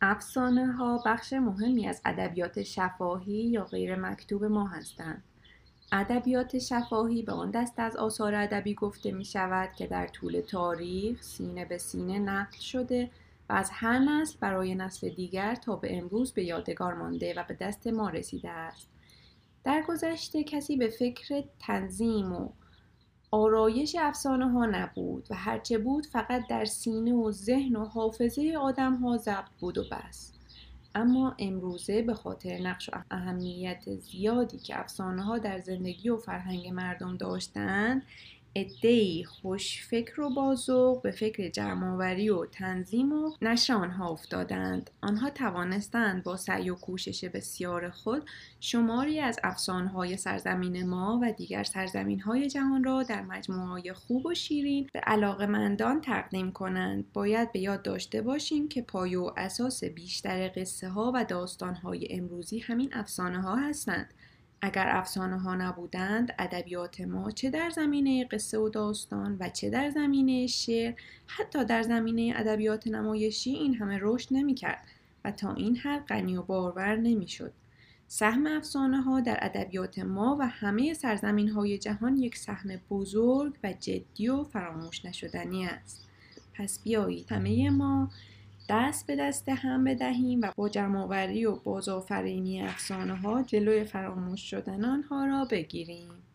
افسانه ها بخش مهمی از ادبیات شفاهی یا غیر مکتوب ما هستند. ادبیات شفاهی به آن دست از آثار ادبی گفته می شود که در طول تاریخ سینه به سینه نقل شده و از هر نسل برای نسل دیگر تا به امروز به یادگار مانده و به دست ما رسیده است. در گذشته کسی به فکر تنظیم و آرایش افسانه ها نبود و هرچه بود فقط در سینه و ذهن و حافظه آدم ها ضبط بود و بس. اما امروزه به خاطر نقش و اهمیت زیادی که افسانه ها در زندگی و فرهنگ مردم داشتند عدهای فکر و بازوق به فکر جمعآوری و تنظیم و نشر آنها افتادند. آنها توانستند با سعی و کوشش بسیار خود شماری از افسانه‌های سرزمین ما و دیگر سرزمین‌های جهان را در مجموعه خوب و شیرین به علاقمندان تقدیم کنند. باید به یاد داشته باشیم که پای و اساس بیشتر قصه ها و داستان های امروزی همین افسانه ها هستند. اگر افسانه ها نبودند ادبیات ما چه در زمینه قصه و داستان و چه در زمینه شعر حتی در زمینه ادبیات نمایشی این همه رشد نمی‌کرد و تا این حد غنی و بارور نمی‌شد. سهم افسانه ها در ادبیات ما و همه سرزمین های جهان یک سهم بزرگ و جدی و فراموش نشدنی است. پس بیایید همه ما دست به دست هم بدهیم و با جمعآوری و بازآفرینی افسانه ها جلوی فراموش شدن آنها را بگیریم.